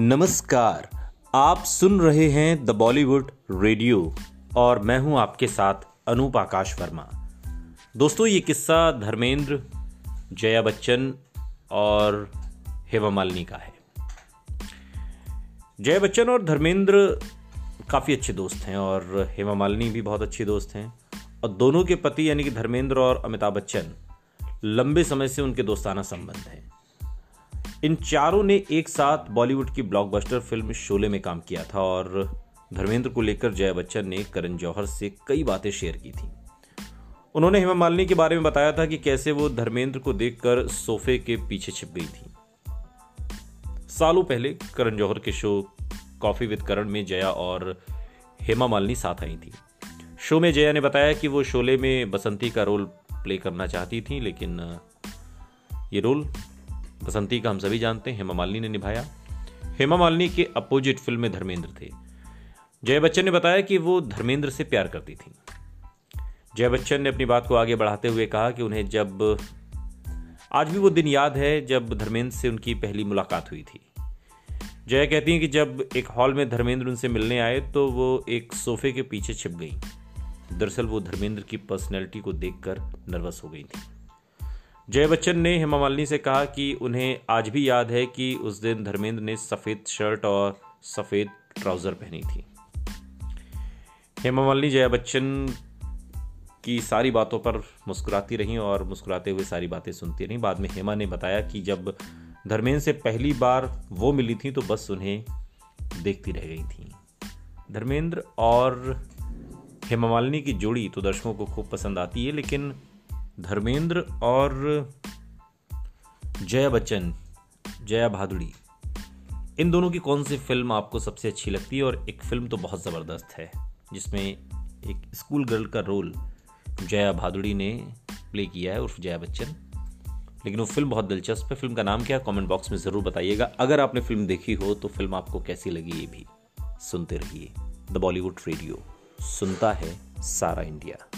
नमस्कार, आप सुन रहे हैं द बॉलीवुड रेडियो और मैं हूँ आपके साथ अनूप आकाश वर्मा। दोस्तों, ये किस्सा धर्मेंद्र, जया बच्चन और हेमा मालिनी का है। जया बच्चन और धर्मेंद्र काफ़ी अच्छे दोस्त हैं और हेमा मालिनी भी बहुत अच्छी दोस्त हैं और दोनों के पति यानी कि धर्मेंद्र और अमिताभ बच्चन लंबे समय से उनके दोस्ताना संबंध हैं। इन चारों ने एक साथ बॉलीवुड की ब्लॉकबस्टर फ़िल्म शोले में काम किया था और धर्मेंद्र को लेकर जया बच्चन ने करण जौहर से कई बातें शेयर की थी। उन्होंने हेमा मालिनी के बारे में बताया था कि कैसे वो धर्मेंद्र को देखकर सोफे के पीछे छिप गई थी। सालों पहले करण जौहर के शो कॉफ़ी विद करण में जया और हेमा मालिनी साथ आई थी। शो में जया ने बताया कि वो शोले में बसंती का रोल प्ले करना चाहती थी, लेकिन ये रोल बसंती का हम सभी जानते हैं, हेमा मालिनी ने निभाया। हेमा मालिनी के अपोजिट फ़िल्म में धर्मेंद्र थे। जय बच्चन ने बताया कि वो धर्मेंद्र से प्यार करती थी। जय बच्चन ने अपनी बात को आगे बढ़ाते हुए कहा कि उन्हें जब, आज भी वो दिन याद है जब धर्मेंद्र से उनकी पहली मुलाकात हुई थी। जया कहती हैं कि जब एक हॉल में धर्मेंद्र उनसे मिलने आए तो वो एक सोफे के पीछे छिप गई। दरअसल वो धर्मेंद्र की पर्सनैलिटी को देखकर नर्वस हो गई थी। जय बच्चन ने हेमा मालिनी से कहा कि उन्हें आज भी याद है कि उस दिन धर्मेंद्र ने सफ़ेद शर्ट और सफ़ेद ट्राउज़र पहनी थी। हेमा मालिनी जया बच्चन की सारी बातों पर मुस्कुराती रहीं और मुस्कुराते हुए सारी बातें सुनती रहीं। बाद में हेमा ने बताया कि जब धर्मेंद्र से पहली बार वो मिली थी तो बस उन्हें देखती रह गई थी। धर्मेंद्र और हेमा मालिनी की जोड़ी तो दर्शकों को खूब पसंद आती है, लेकिन धर्मेंद्र और जया बच्चन, जया भादुड़ी। इन दोनों की कौन सी फ़िल्म आपको सबसे अच्छी लगती है? और एक फ़िल्म तो बहुत ज़बरदस्त है, जिसमें एक स्कूल गर्ल का रोल जया भादुड़ी ने प्ले किया है, उर्फ़ जया बच्चन। लेकिन वो फ़िल्म बहुत दिलचस्प है। फ़िल्म का नाम क्या कमेंट बॉक्स में ज़रूर बताइएगा। अगर आपने फ़िल्म देखी हो तो फ़िल्म आपको कैसी लगी ये भी सुनते रहिए। द बॉलीवुड रेडियो सुनता है सारा इंडिया।